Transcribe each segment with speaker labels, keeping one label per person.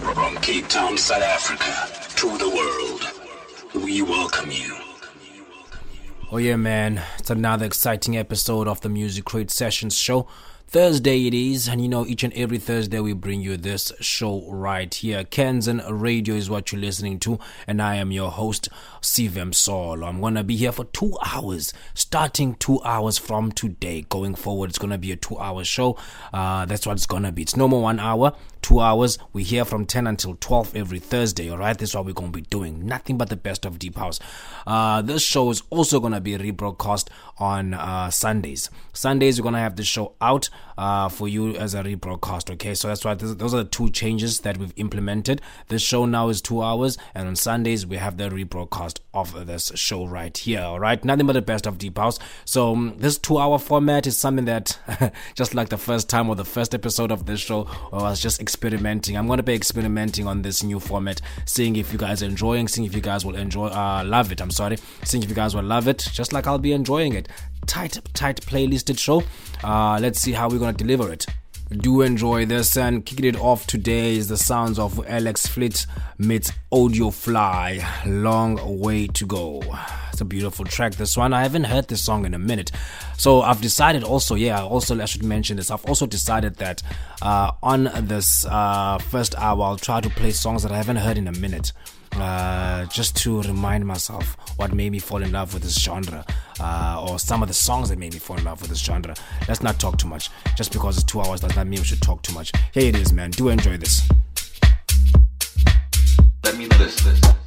Speaker 1: From Cape Town, South Africa, to the world, we welcome you.
Speaker 2: Oh, yeah, man. It's another exciting episode of the Music Crate Sessions show. Thursday it is, and you know, each and every Thursday we bring you this show right here. Kanzen Radio is what you're listening to, and I am your host, Sive Msolo. I'm gonna be here for two hours, starting two hours from today. Going forward, it's gonna be a two hour show. Uh, that's what it's gonna be. It's no more one hour, two hours. We here from 10 until 12 every Thursday, alright? That's what we're gonna be doing. Nothing but the best of Deep House. Uh, this show is also gonna be rebroadcast on uh, Sundays. Sundays, we're gonna have the show out uh, for you as a rebroadcast. Okay, so that's why this, those are the two changes that we've implemented. This show now is two hours, and on Sundays we have the rebroadcast of this show right here. All right, nothing but the best of Deep House. So um, this two-hour format is something that, just like the first time or the first episode of this show, I was just experimenting. I'm gonna be experimenting on this new format, seeing if you guys are enjoying, seeing if you guys will enjoy, uh, love it. I'm sorry, seeing if you guys will love it, just like I'll be enjoying it tight, tight playlisted show. Uh, let's see how we're gonna deliver it. Do enjoy this and kicking it off today is the sounds of Alex Fleet meets Audiofly. Long way to go. It's a beautiful track. This one I haven't heard this song in a minute, so I've decided also. Yeah, also I should mention this. I've also decided that uh, on this uh, first hour I'll try to play songs that I haven't heard in a minute uh, just to remind myself what made me fall in love with this genre, uh, or some of the songs that made me fall in love with this genre. Let's not talk too much. Just because it's two hours does not mean we should talk too much. Here it is, man. Do enjoy this.
Speaker 3: Let me list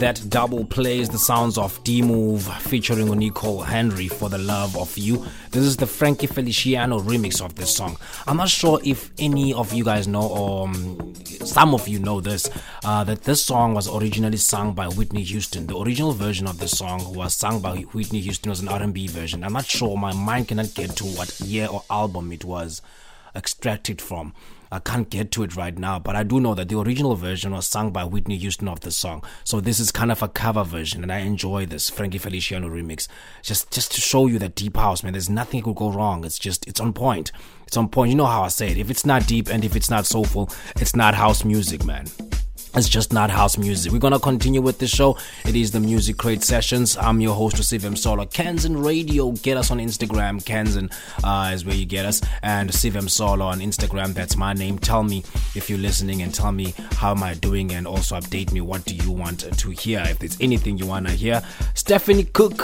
Speaker 2: that double plays the sounds of D Move featuring Nicole Henry for the love of you. This is the Frankie Feliciano remix of this song. I'm not sure if any of you guys know, or um, some of you know this, uh, that this song was originally sung by Whitney Houston. The original version of this song was sung by Whitney Houston was an R&B version. I'm not sure. My mind cannot get to what year or album it was extracted from. I can't get to it right now, but I do know that the original version was sung by Whitney Houston of the song. So this is kind of a cover version, and I enjoy this Frankie Feliciano remix. Just just to show you that deep house, man. There's nothing could go wrong. It's just it's on point. It's on point. You know how I say it. If it's not deep and if it's not soulful, it's not house music, man. It's just not house music. We're gonna continue with the show. It is the Music Crate Sessions. I'm your host, Sive Msolo. Kanzen Radio. Get us on Instagram. Kanzen uh, is where you get us. And Sive Msolo on Instagram. That's my name. Tell me if you're listening and tell me how am I doing and also update me. What do you want to hear? If there's anything you wanna hear. Stephanie Cook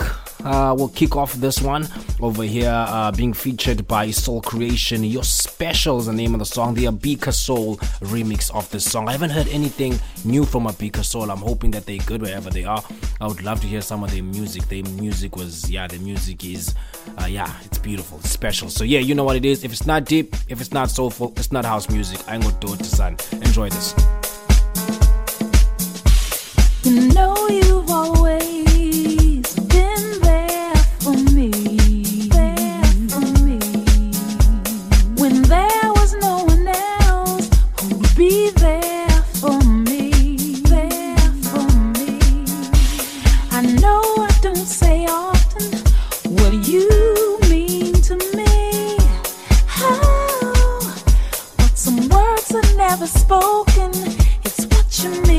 Speaker 2: uh, will kick off this one over here, uh, being featured by Soul Creation. Your Special is the name of the song. The Abicah Soul remix of this song. I haven't heard anything new from Abicah Soul. I'm hoping that they're good wherever they are. I would love to hear some of their music. Their music was, yeah, the music is, uh, yeah, it's beautiful, it's special. So yeah, you know what it is. If it's not deep, if it's not soulful, it's not house music. I'm gonna do it to son. Enjoy this.
Speaker 4: You know you've always spoken. It's what you mean,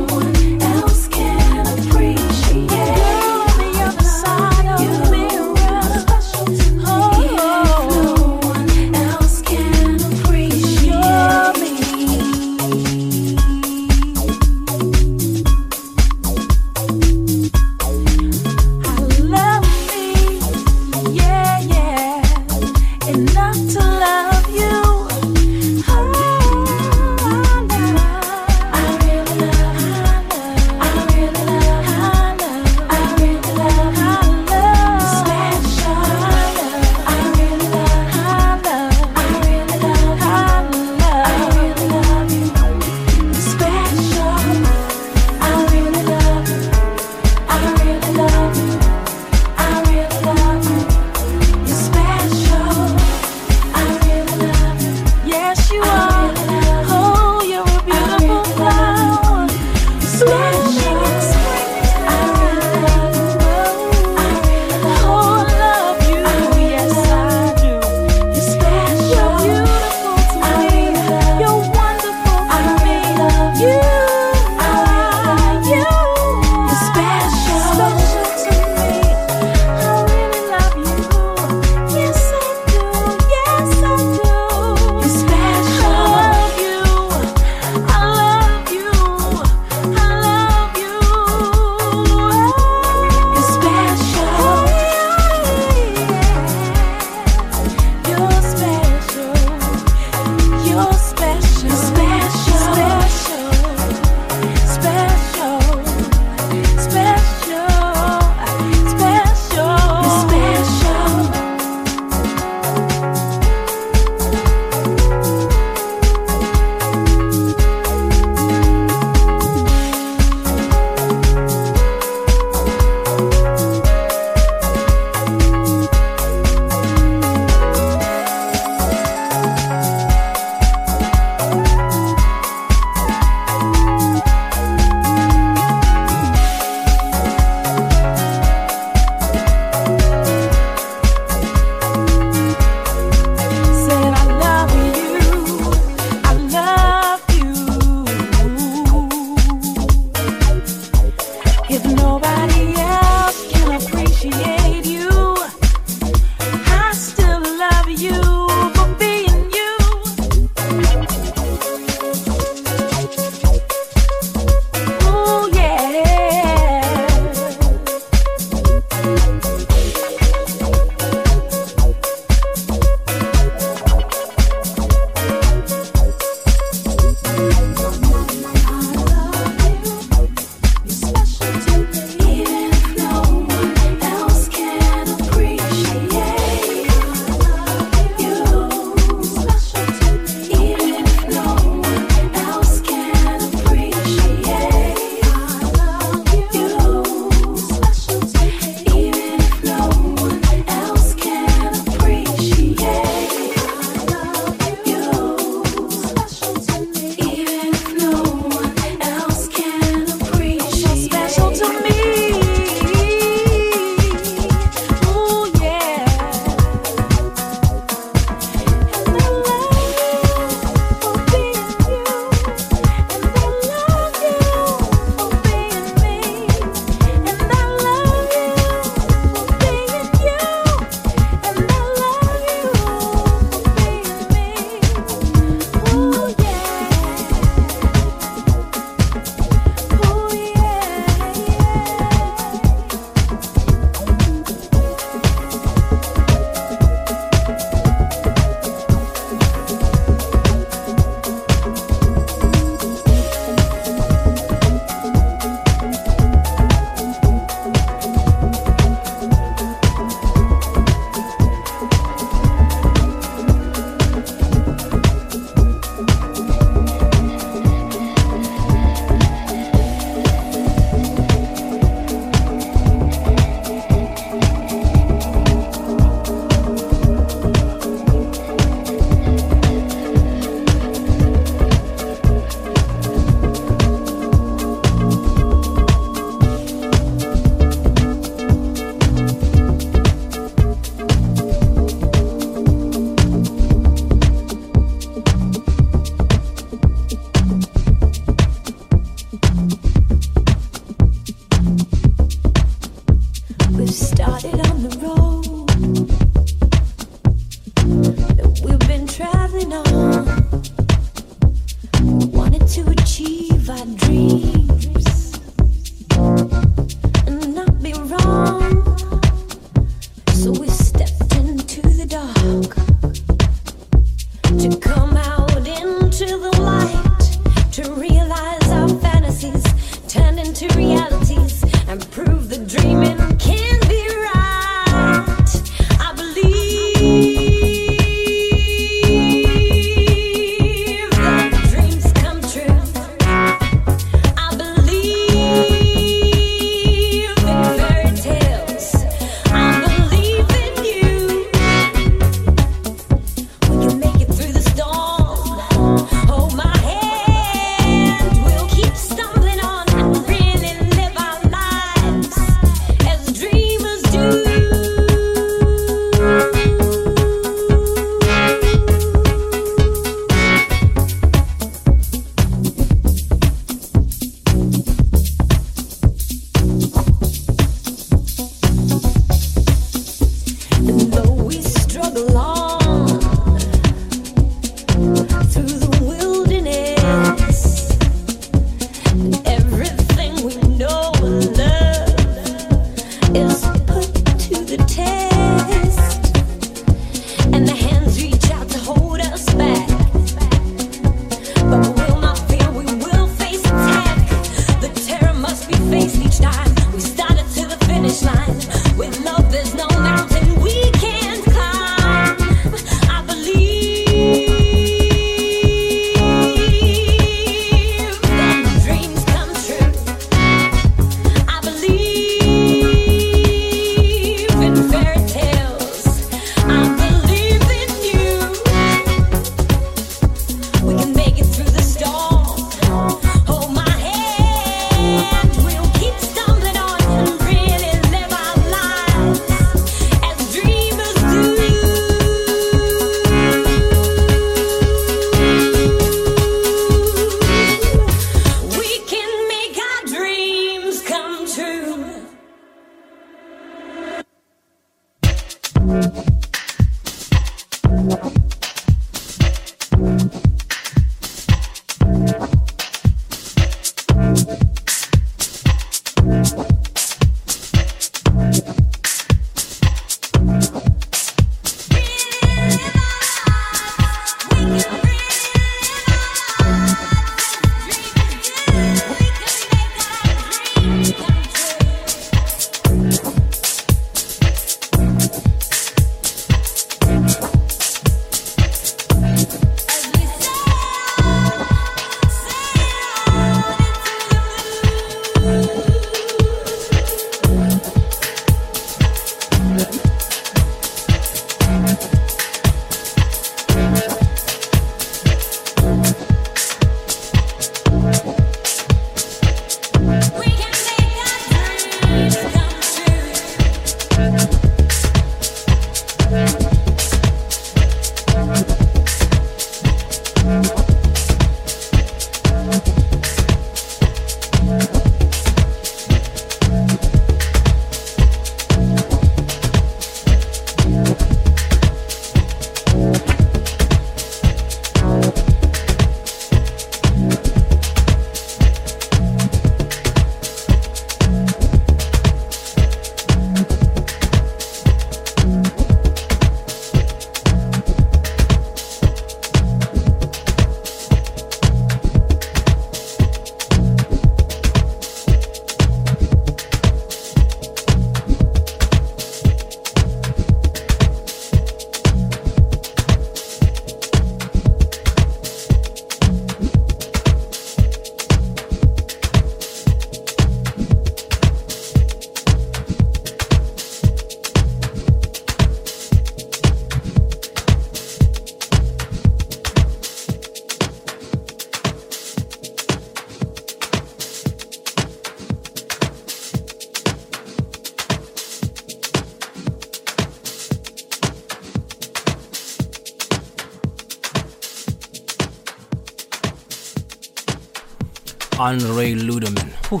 Speaker 2: Andre Lodemann. Whew.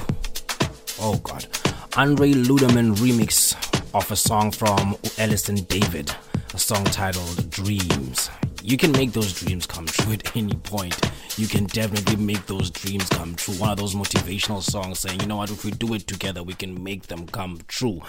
Speaker 2: Oh God. Andre Lodemann remix of a song from Ellison David, a song titled Dreams. You can make those dreams come true at any point. You can definitely make those dreams come true. One of those motivational songs saying, you know what, if we do it together, we can make them come true.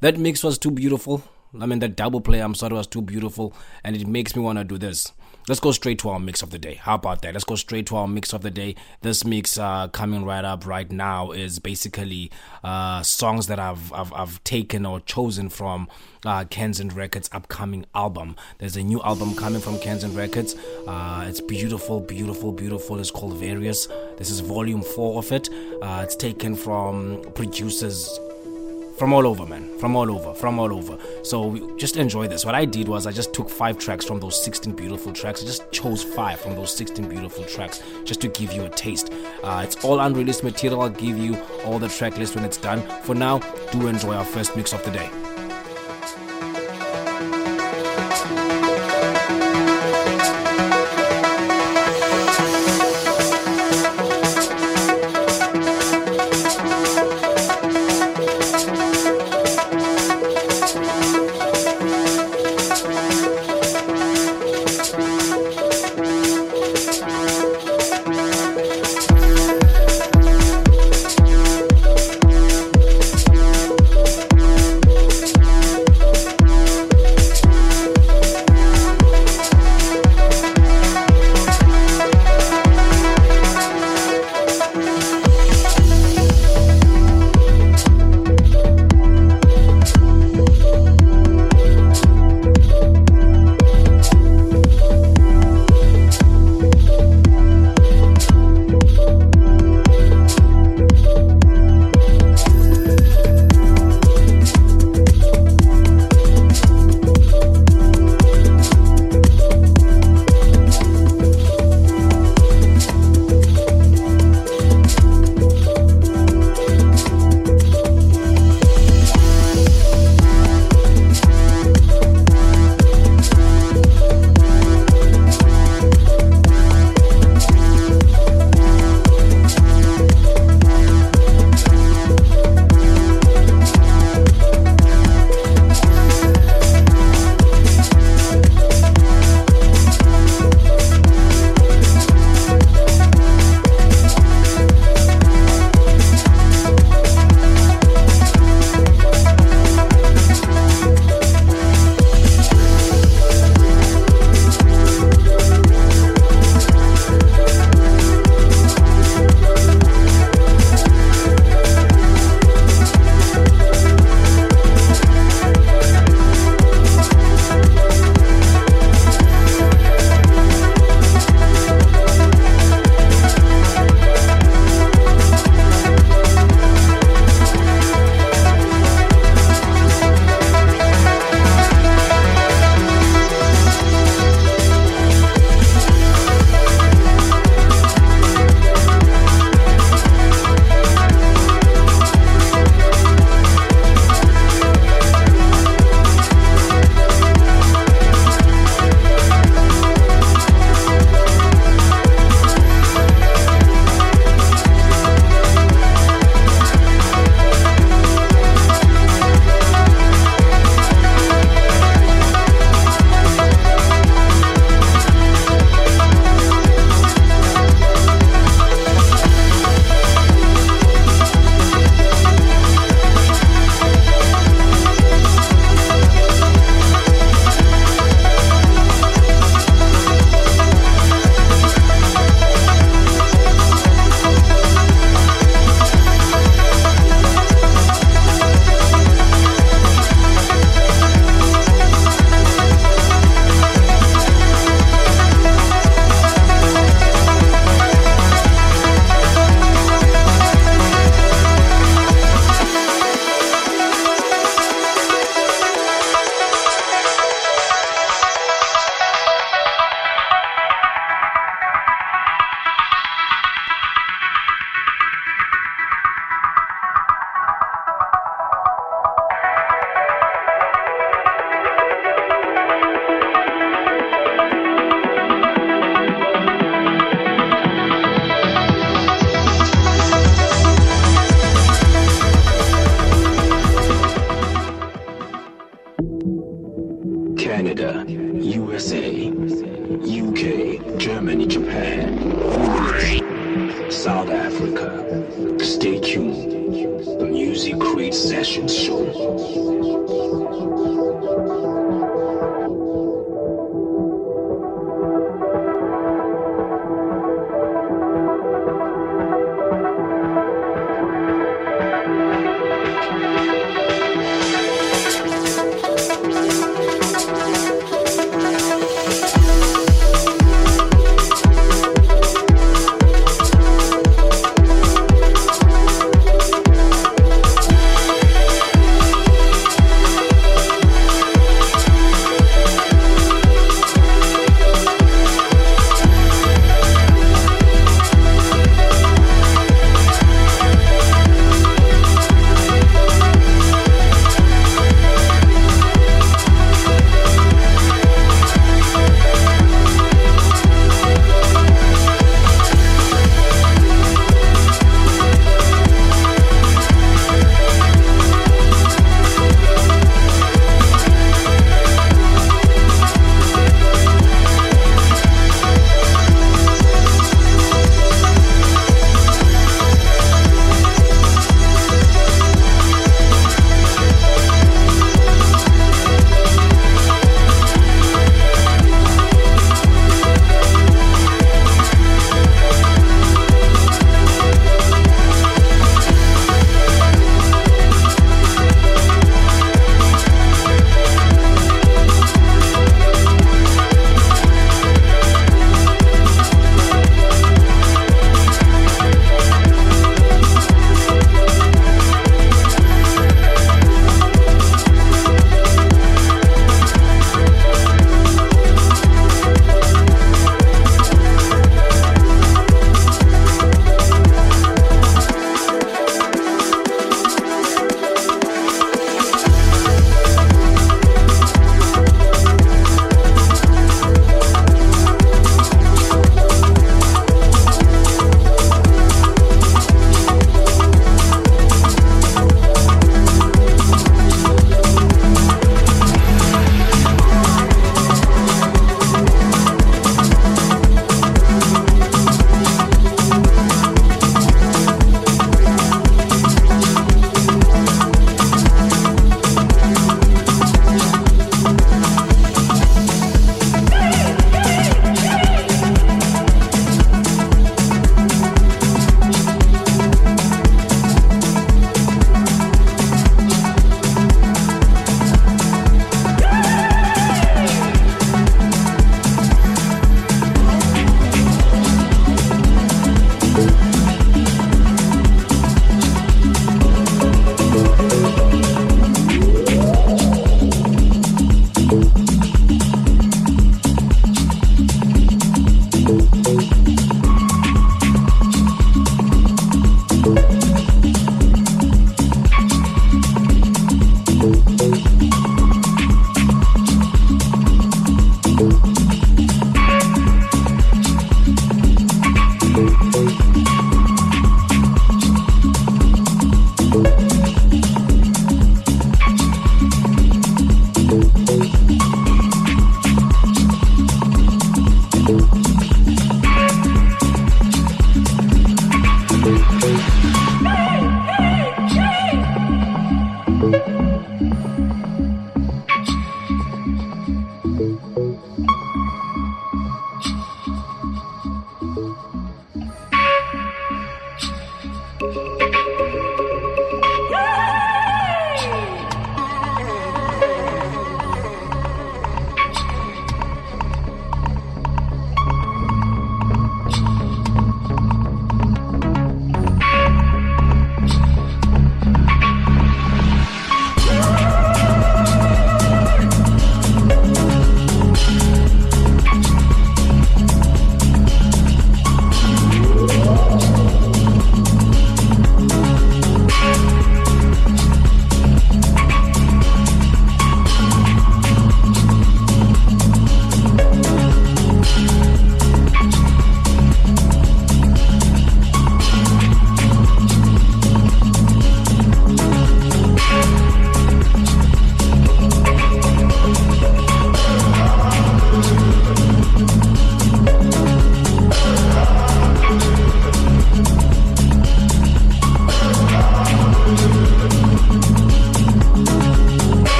Speaker 2: That mix was too beautiful. I mean, that double play, I'm sorry, was too beautiful, and it makes me want to do this. Let's go straight to our mix of the day. How about that? Let's go straight to our mix of the day. This mix uh, coming right up right now is basically uh, songs that I've, I've, I've taken or chosen from uh, Kanzen Records' upcoming album. There's a new album coming from Kanzen Records. Uh, it's beautiful, beautiful, beautiful. It's called Various. This is volume four of it. Uh, it's taken from producers from all over, man. From all over, from all over. So just enjoy this. What I did was I just took five tracks from those 16 beautiful tracks. I just chose five from those 16 beautiful tracks just to give you a taste. Uh, it's all unreleased material. I'll give you all the track list when it's done. For now, do enjoy our first mix of the day.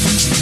Speaker 2: Thank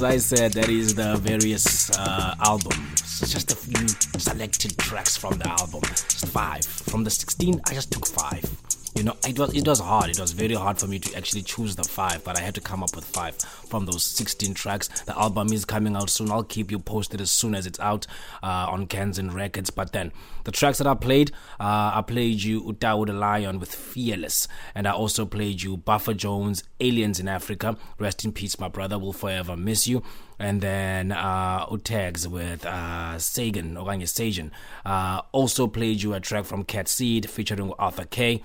Speaker 2: As I said, that is the various uh, album. So just a few selected tracks from the album. Just five from the 16. I just took five. You know, it was it was hard. It was very hard for me to actually choose the five, but I had to come up with five from those 16 tracks. The album is coming out soon. I'll keep you posted as soon as it's out uh, on Kanzen Records. But then the tracks that I played, uh, I played you Utawu the Lion with Fearless, and I also played you Buffer Jones, Aliens in Africa. Rest in peace, my brother. Will forever miss you. And then uh, with uh, Sagan, Oranje Sagan. Uh, also played you a track from Cat Seed featuring Arthur K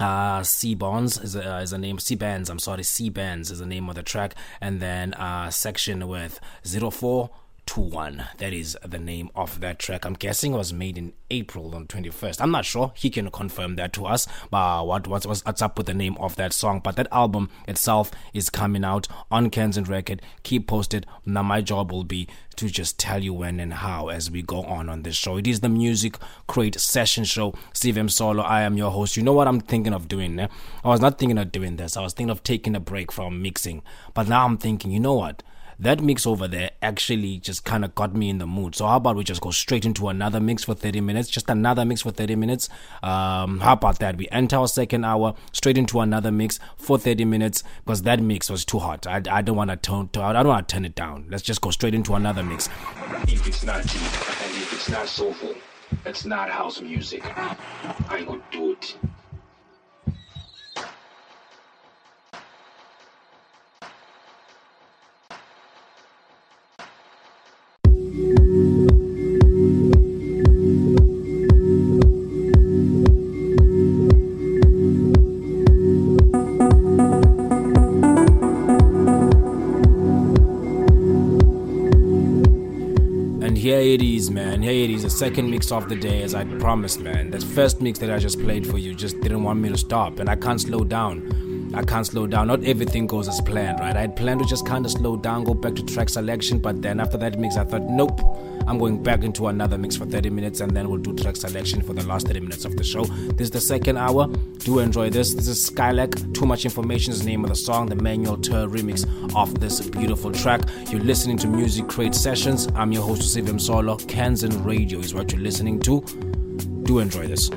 Speaker 2: uh C Bonds is a, is a name C Bands I'm sorry C Bands is the name of the track and then uh section with 04 21 that is the name of that track. I'm guessing it was made in april on 21st i'm not sure. He can confirm that to us. But what what's, what's up with the name of that song? But that album itself is coming out on Kanzen record. Keep posted. Now my job will be to just tell you when and how as we go on on this show. It is the music crate session show. Sive Msolo i am your host. You know what i'm thinking of doing eh? i was not thinking of doing this. I was thinking of taking a break from mixing. But now i'm thinking you know what that mix over there actually just kind of got me in the mood. So how about we just go straight into another mix for 30 minutes? Just another mix for 30 minutes. Um, how about that? We enter our second hour straight into another mix for 30 minutes because that mix was too hot. I, I don't want to turn. I don't want to turn it down. Let's just go straight into another mix.
Speaker 1: If it's not deep and if it's not soulful, it's not house music. I ain't do it.
Speaker 2: It is, man. It is, the second mix of the day, as I promised, man. That first mix that I just played for you just didn't want me to stop, and I can't slow down. I can't slow down. Not everything goes as planned, right? I had planned to just kind of slow down, go back to track selection, but then after that mix, I thought, nope, I'm going back into another mix for 30 minutes, and then we'll do track selection for the last 30 minutes of the show. This is the second hour. Do enjoy this. This is Skylak. Too Much Information is the name of the song, the Manuel Tur remix of this beautiful track. You're listening to Music Crate Sessions. I'm your host, Sive Msolo. Kanzen Radio is what you're listening to. Do enjoy this.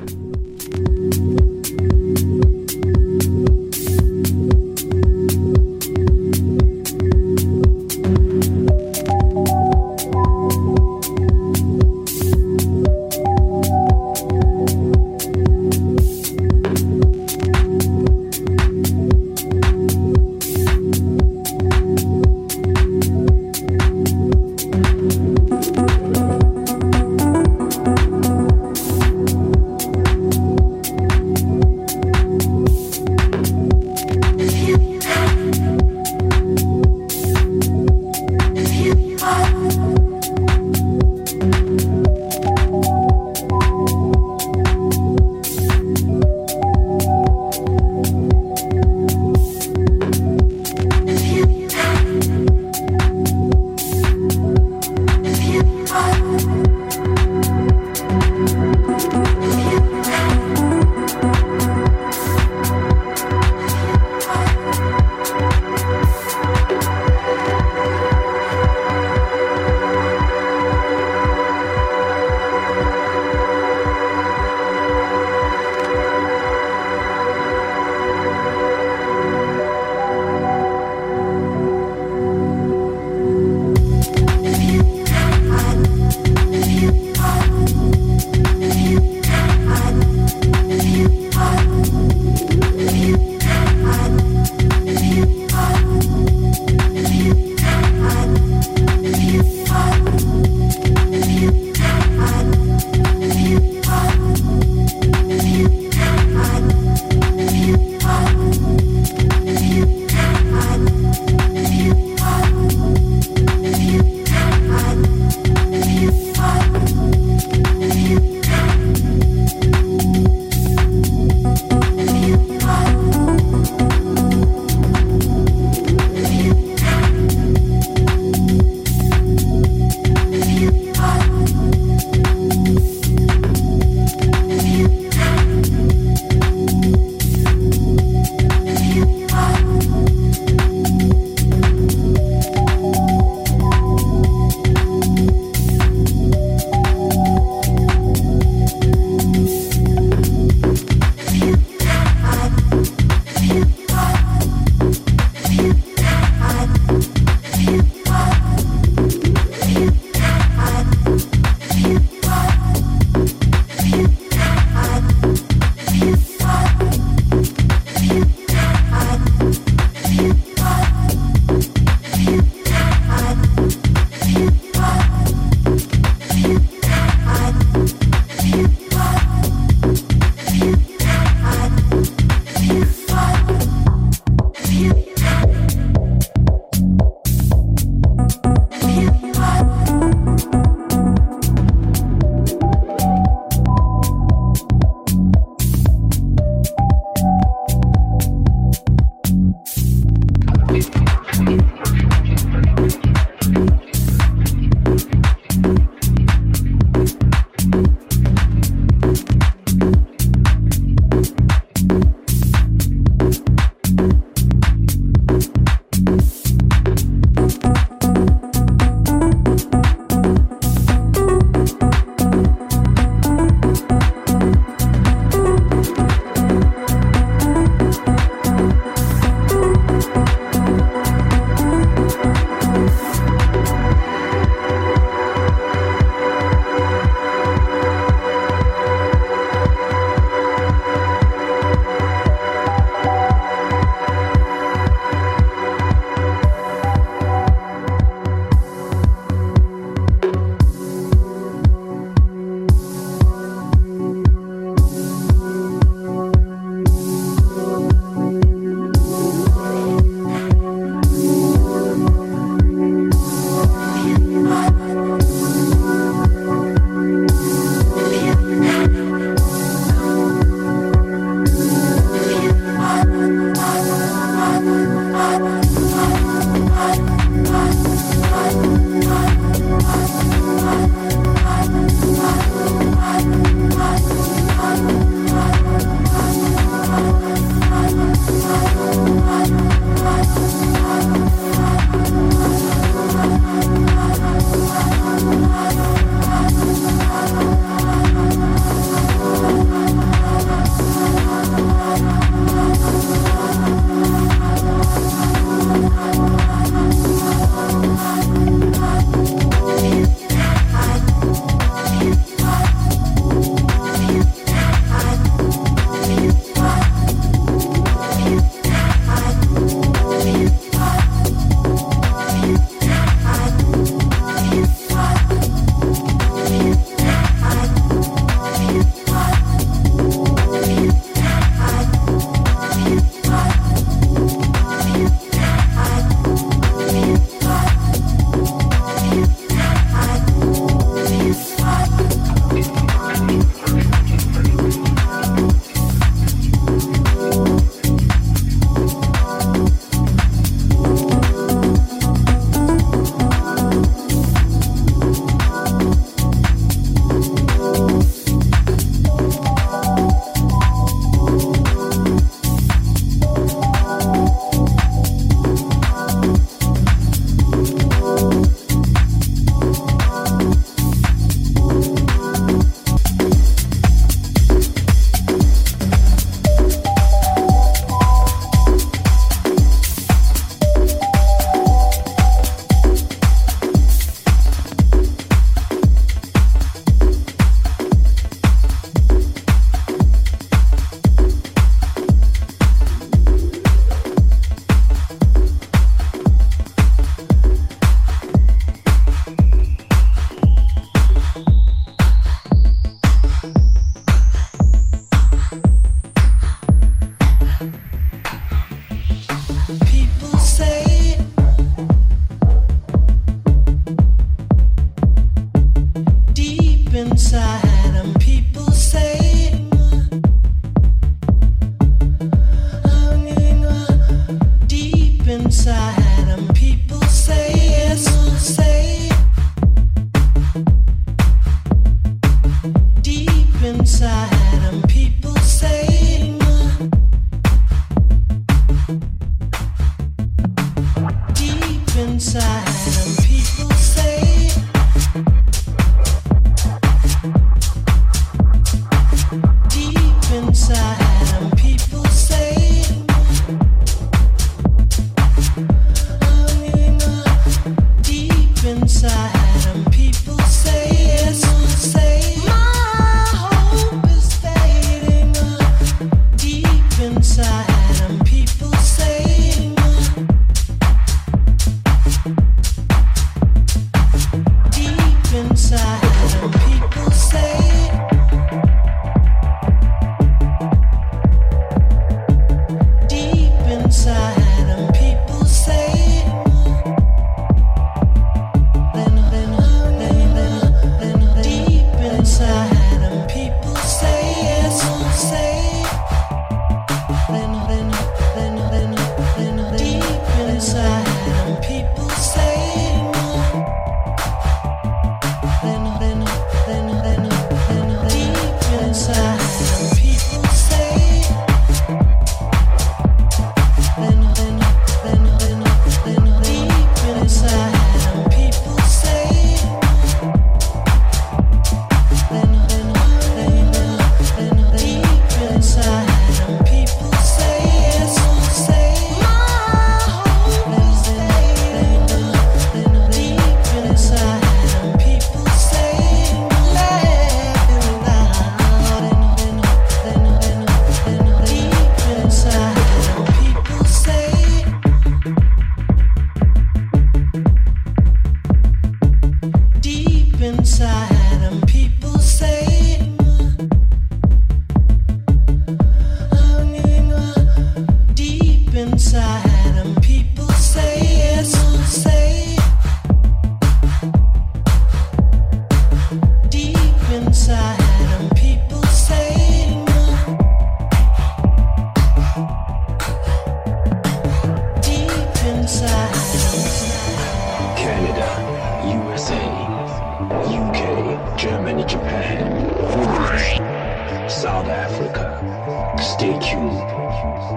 Speaker 1: Stay tuned.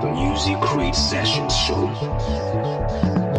Speaker 1: The Music Crate Sessions Show.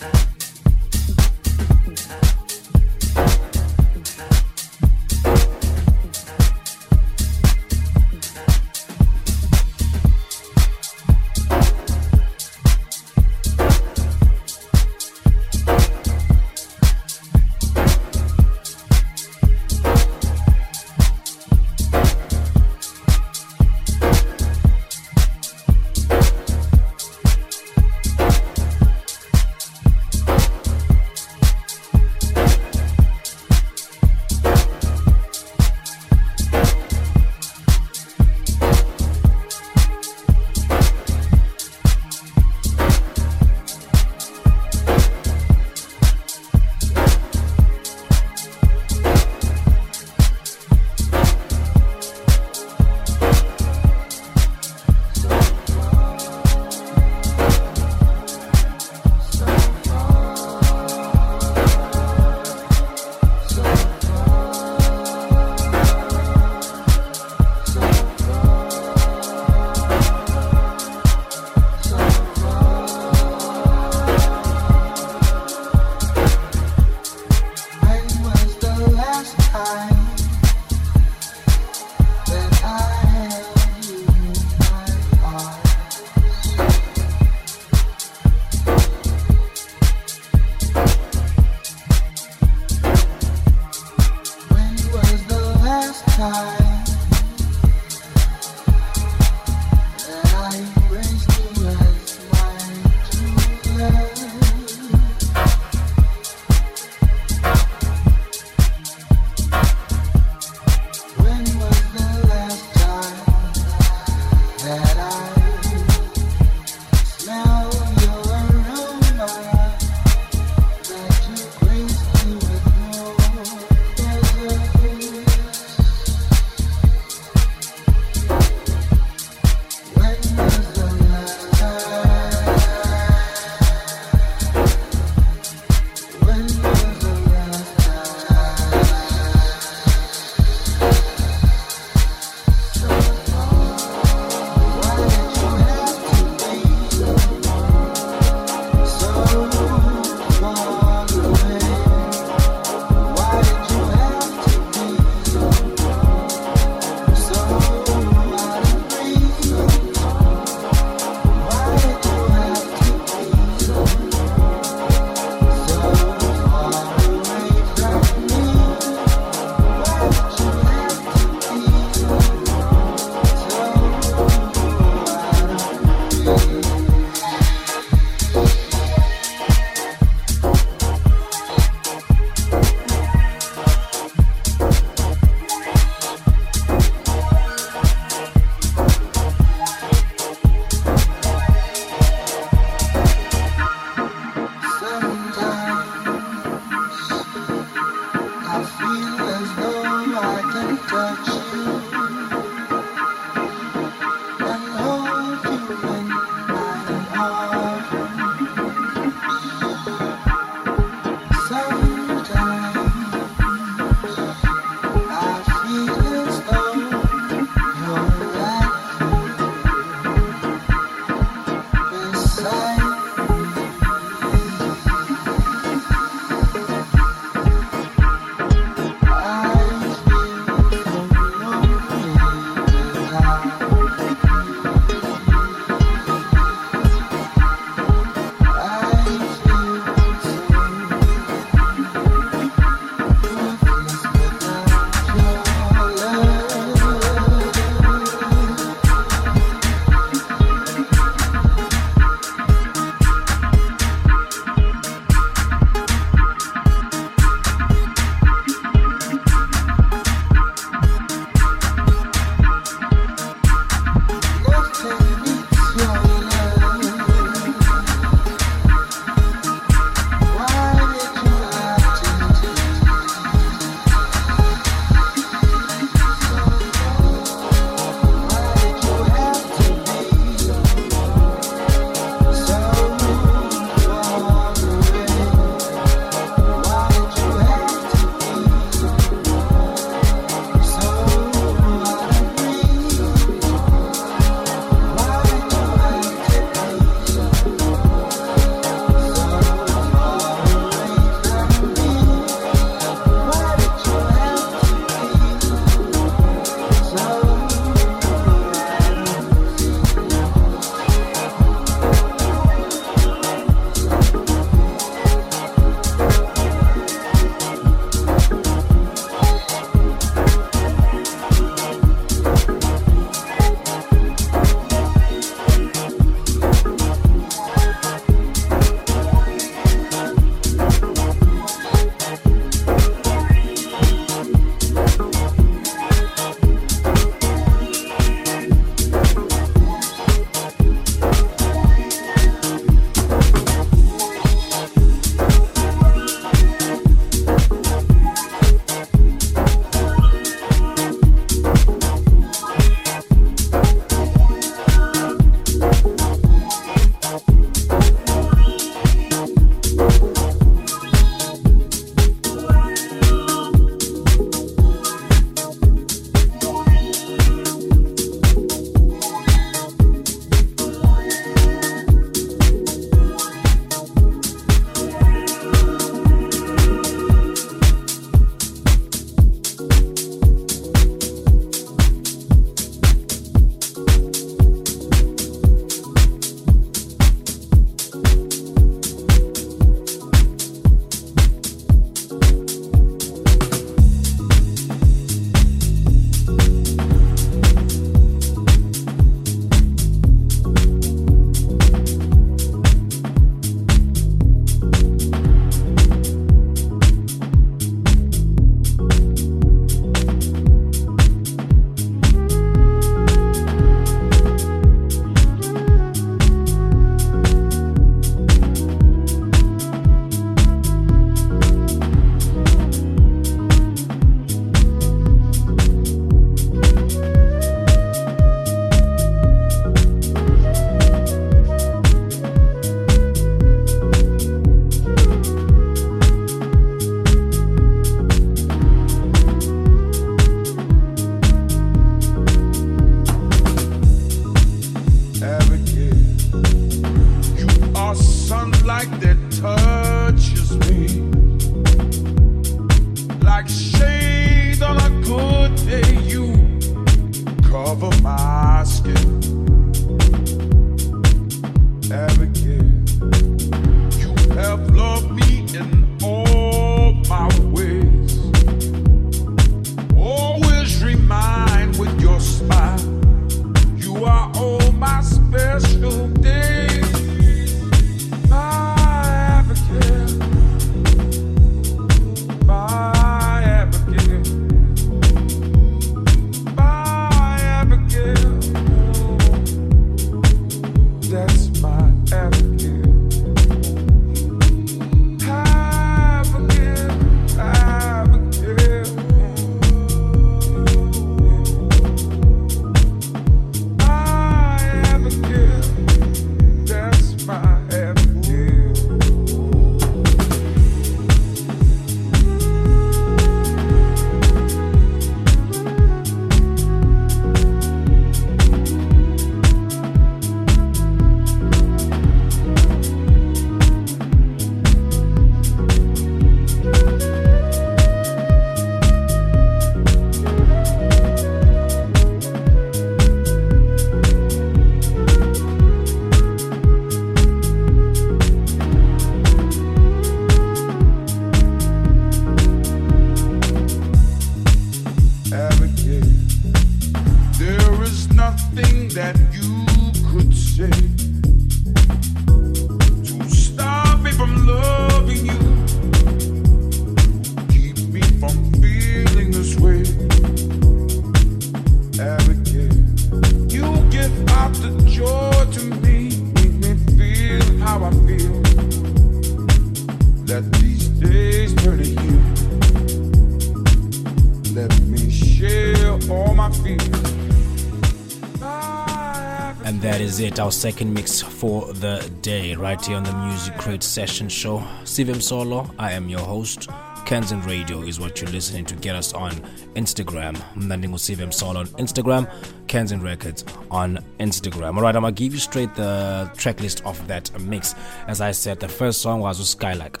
Speaker 2: Our second mix for the day, right here on the Music Crate Session Show. Sive Msolo, I am your host. Kanzen Radio is what you're listening to. Get us on Instagram. Mnandingo Sive Msolo on Instagram, Kanzen Records on Instagram. Alright, I'm gonna give you straight the track list of that mix. As I said, the first song was with Skylak.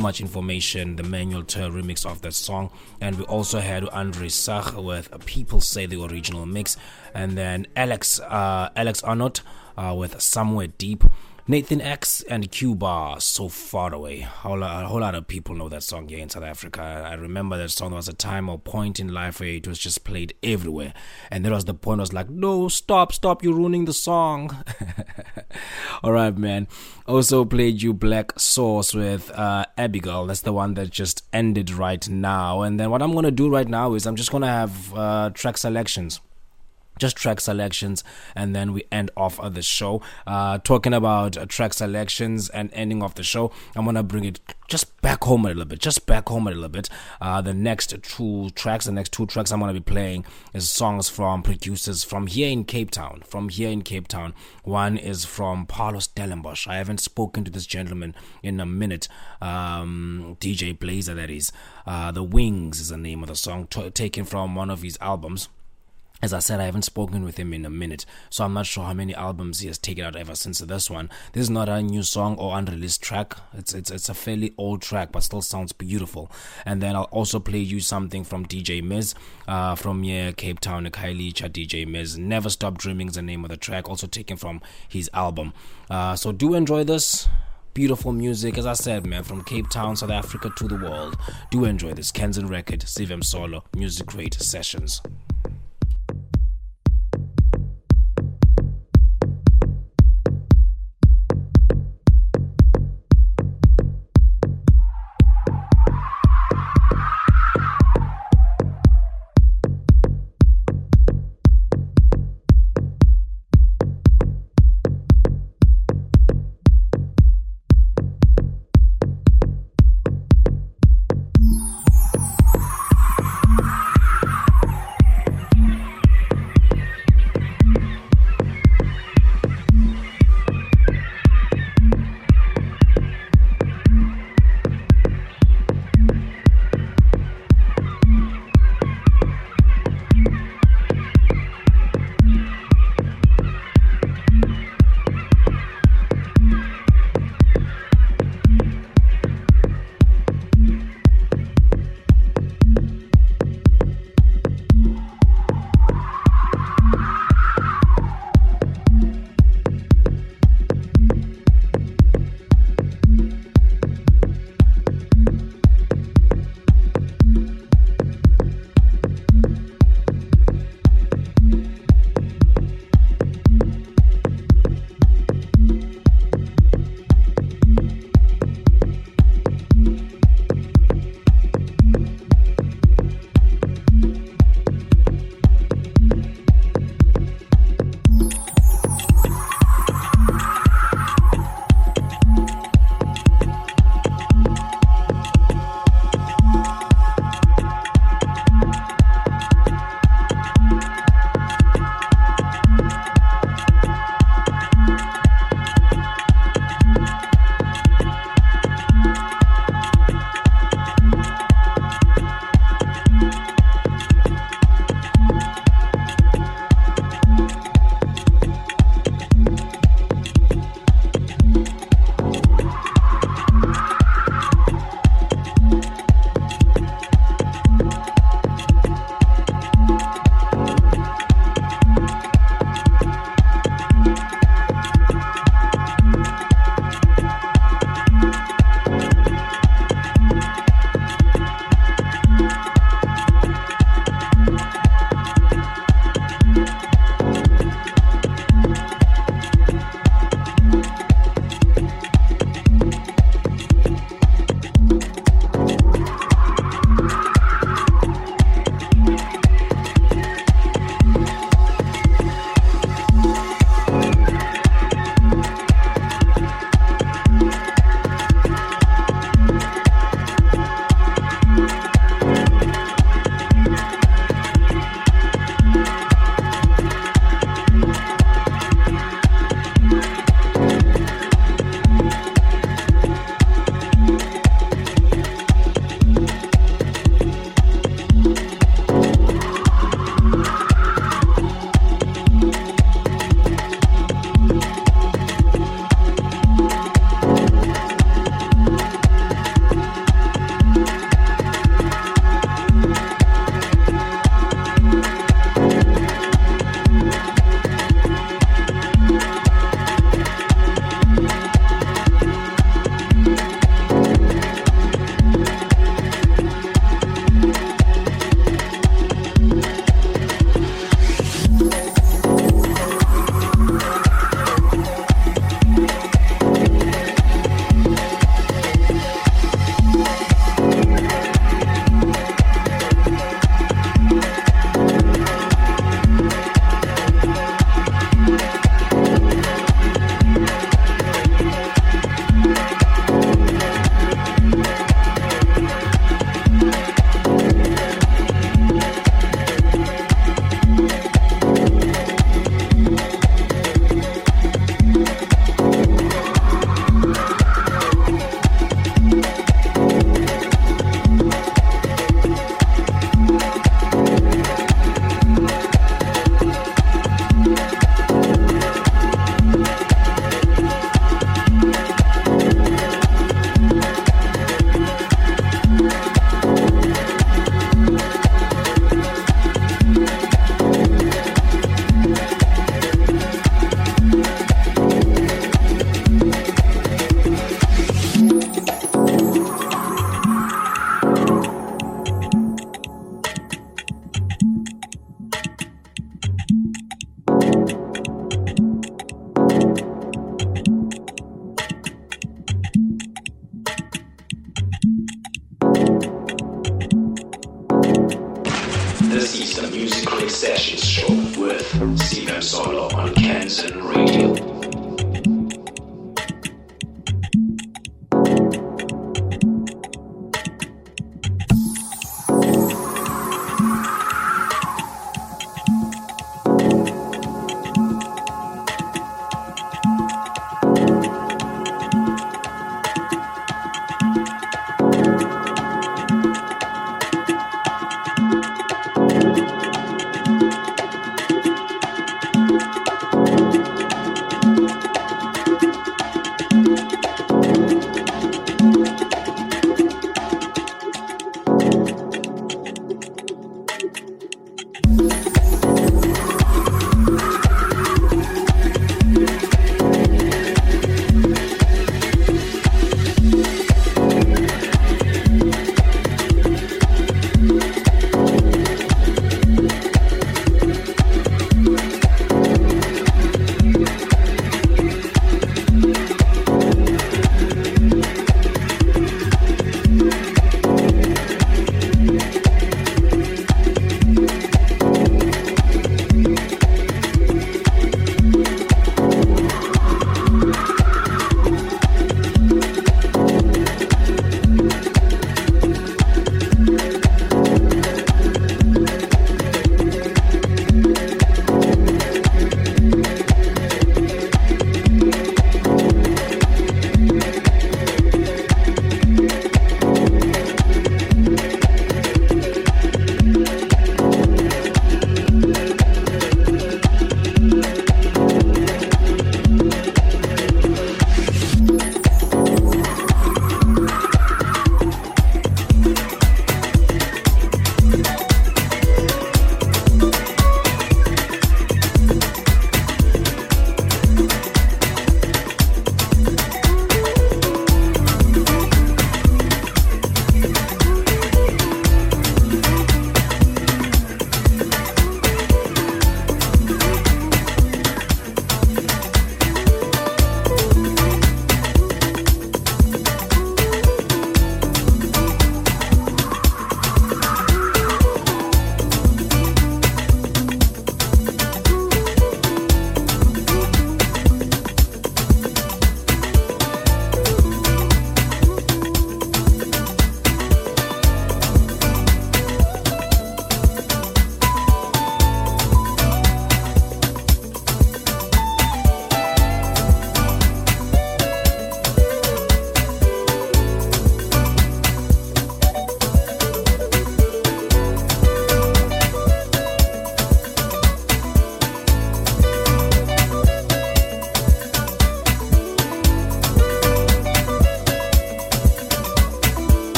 Speaker 2: Too much information, the Manuel Tur remix of that song. And we also had Andre Sach with People Say the Original Mix. And then Alex uh, Alex Arnott uh, with Somewhere Deep. Nathan X and Cuba, So Far Away. A whole, lot, a whole lot of people know that song here in South Africa. I remember that song was a time or point in life where it was just played everywhere. And there was the point I was like, no, stop, stop, you're ruining the song. Alright, man. Also played you Black Sauce with uh, Abigail. That's the one that just ended right now. And then what I'm going to do right now is I'm just going to have uh, track selections just track selections and then we end off of the show. Uh talking about uh, track selections and ending off the show i'm gonna bring it just back home a little bit just back home a little bit. Uh the next two tracks the next two tracks i'm gonna be playing is songs from producers from here in cape town from here in cape town. One is from paulo stellenbosch. I haven't spoken to this gentleman in a minute um dj blazer that is. Uh the wings is the name of the song t- taken from one of his albums as I said, I haven't spoken with him in a minute, so I'm not sure how many albums he has taken out ever since this one. This is not a new song or unreleased track. It's it's it's a fairly old track, but still sounds beautiful. And then I'll also play you something from DJ Miz, uh, from here Cape Town, Khayelitsha DJ Miz. Never Stop Dreaming is the name of the track, also taken from his album. Uh, so do enjoy this beautiful music, as I said, man, from Cape Town, South Africa to the world. Do enjoy this Kanzen record, Sive Msolo Music Crate Sessions.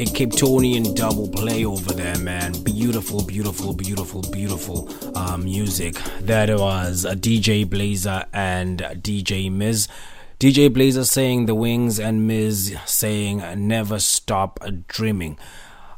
Speaker 2: A Cape Tonian double play over there, man. Beautiful, beautiful, beautiful, beautiful uh, music. That was a DJ Blazer and DJ Miz. DJ Blazer saying the wings and Miz saying never stop dreaming.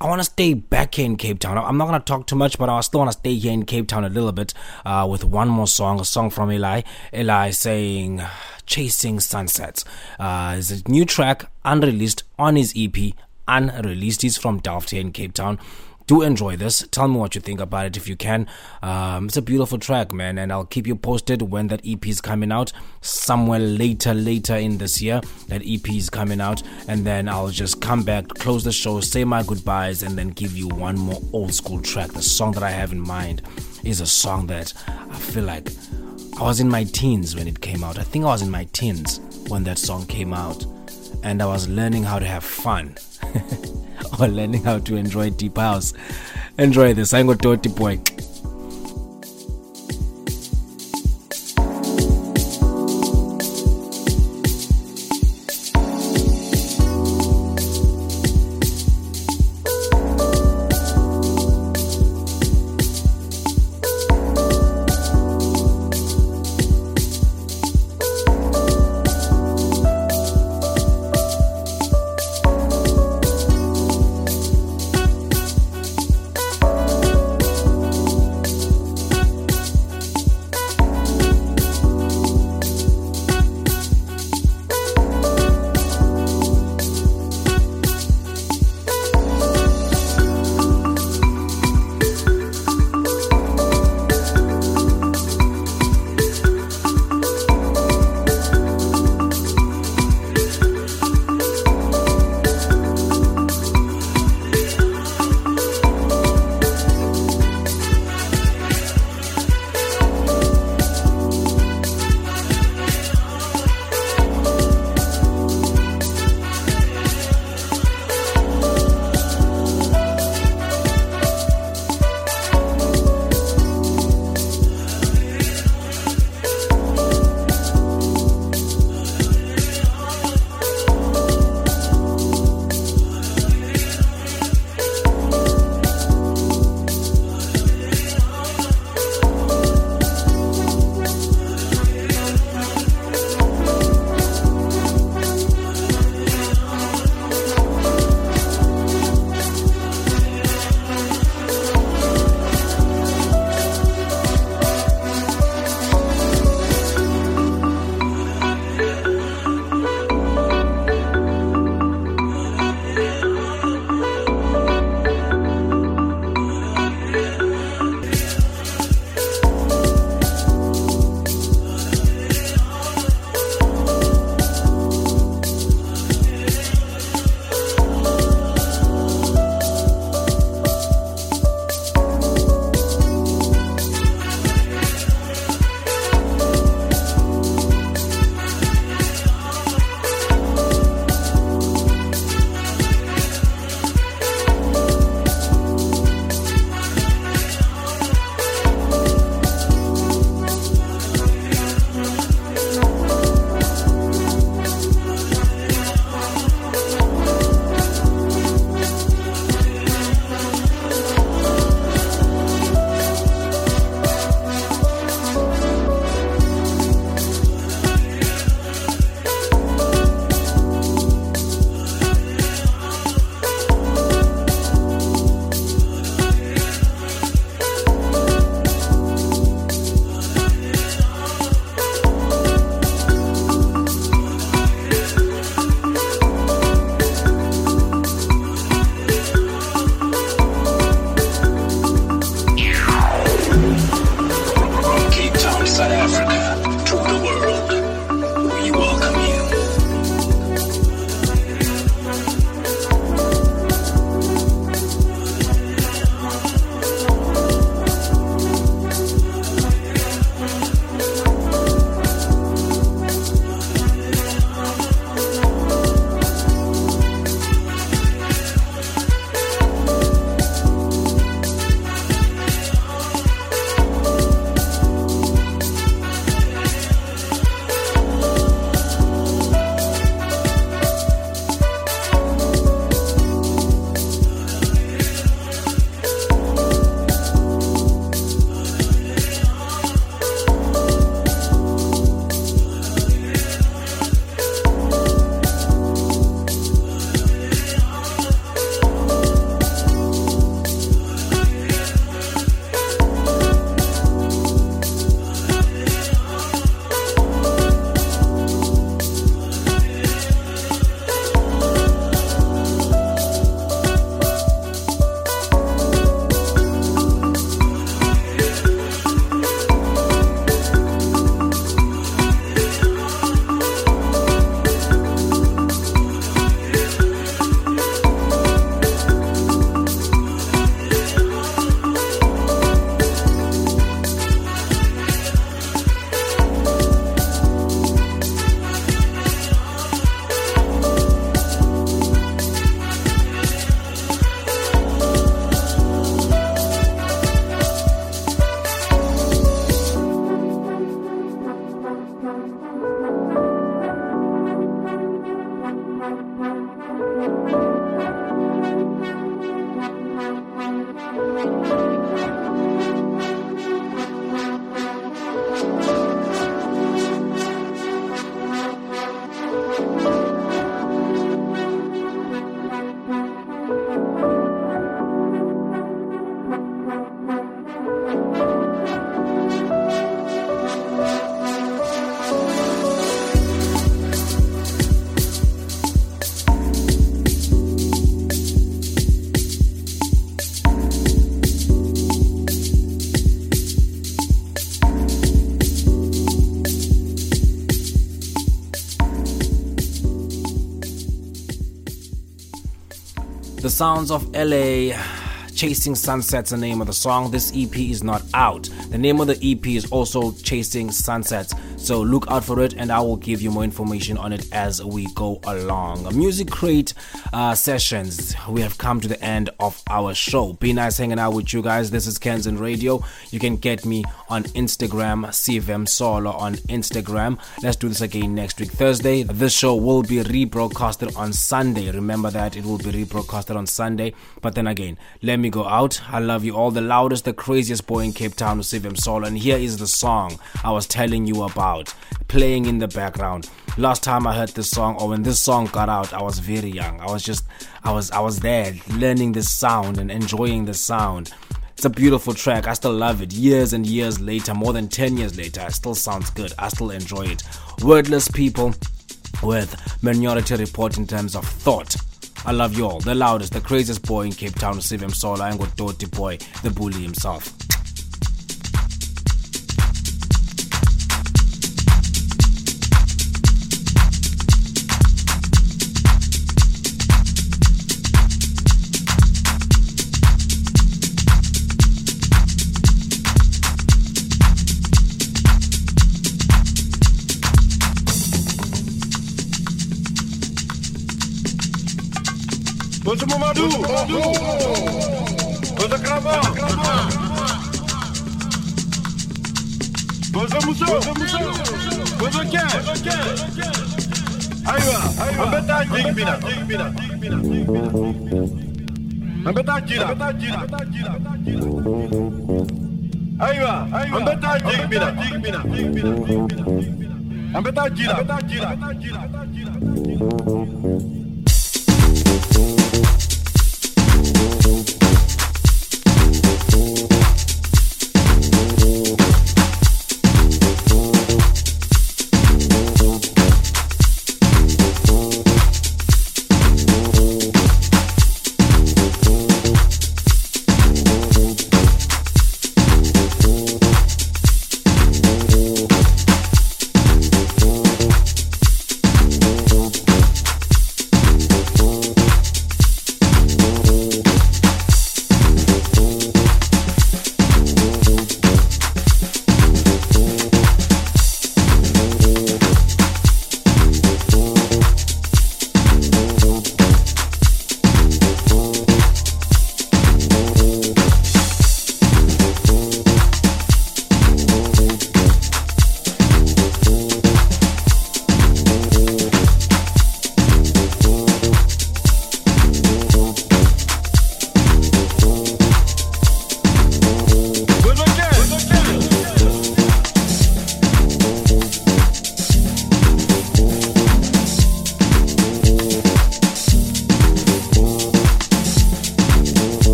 Speaker 2: I want to stay back here in Cape Town. I'm not going to talk too much, but I still want to stay here in Cape Town a little bit uh, with one more song, a song from Eli. Eli saying Chasing Sunsets. Uh, it's a new track, unreleased on his EP, unreleased. He's from Delft here in Cape Town do enjoy this. Tell me what you think about it if you can. Um, it's a beautiful track, man, and I'll keep you posted when that EP is coming out. Somewhere later, later in this year, that EP is coming out, and then I'll just come back, close the show, say my goodbyes, and then give you one more old school track. The song that I have in mind is a song that I feel like I was in my teens when it came out. I think I was in my teens when that song came out, and I was learning how to have fun. or learning how to enjoy deep house. Enjoy this. I'm going to boy.
Speaker 5: Thank
Speaker 2: Sounds of LA. Chasing Sunsets, the name of the song. This EP is not out. The name of the EP is also Chasing Sunsets. So look out for it, and I will give you more information on it as we go along. Music Crate uh, sessions. We have come to the end of our show. Be nice hanging out with you guys. This is Kanzen Radio. You can get me on Instagram, Sive Msolo on Instagram. Let's do this again next week, Thursday. This show will be rebroadcasted on Sunday. Remember that it will be rebroadcasted on Sunday. But then again, let me go out. I love you all. The loudest, the craziest boy in Cape Town, Sive Msolo. And here is the song I was telling you about playing in the background. Last time I heard this song, or when this song got out, I was very young. I was just, I was, I was there learning this sound and enjoying the sound. It's a beautiful track. I still love it. Years and years later, more than 10 years later, it still sounds good. I still enjoy it. Wordless people with Minority Report in terms of thought. I love you all. The loudest, the craziest boy in Cape Town, Sive Msolo, and Dirty Boy, the bully himself.
Speaker 6: Bonjour Mamadou Bonjour Krama Bonjour Moussa Bonjour Ken Aywa Ambeta jing bina Ambeta jira Aywa Ambeta jing bina Ambeta jira Ambeta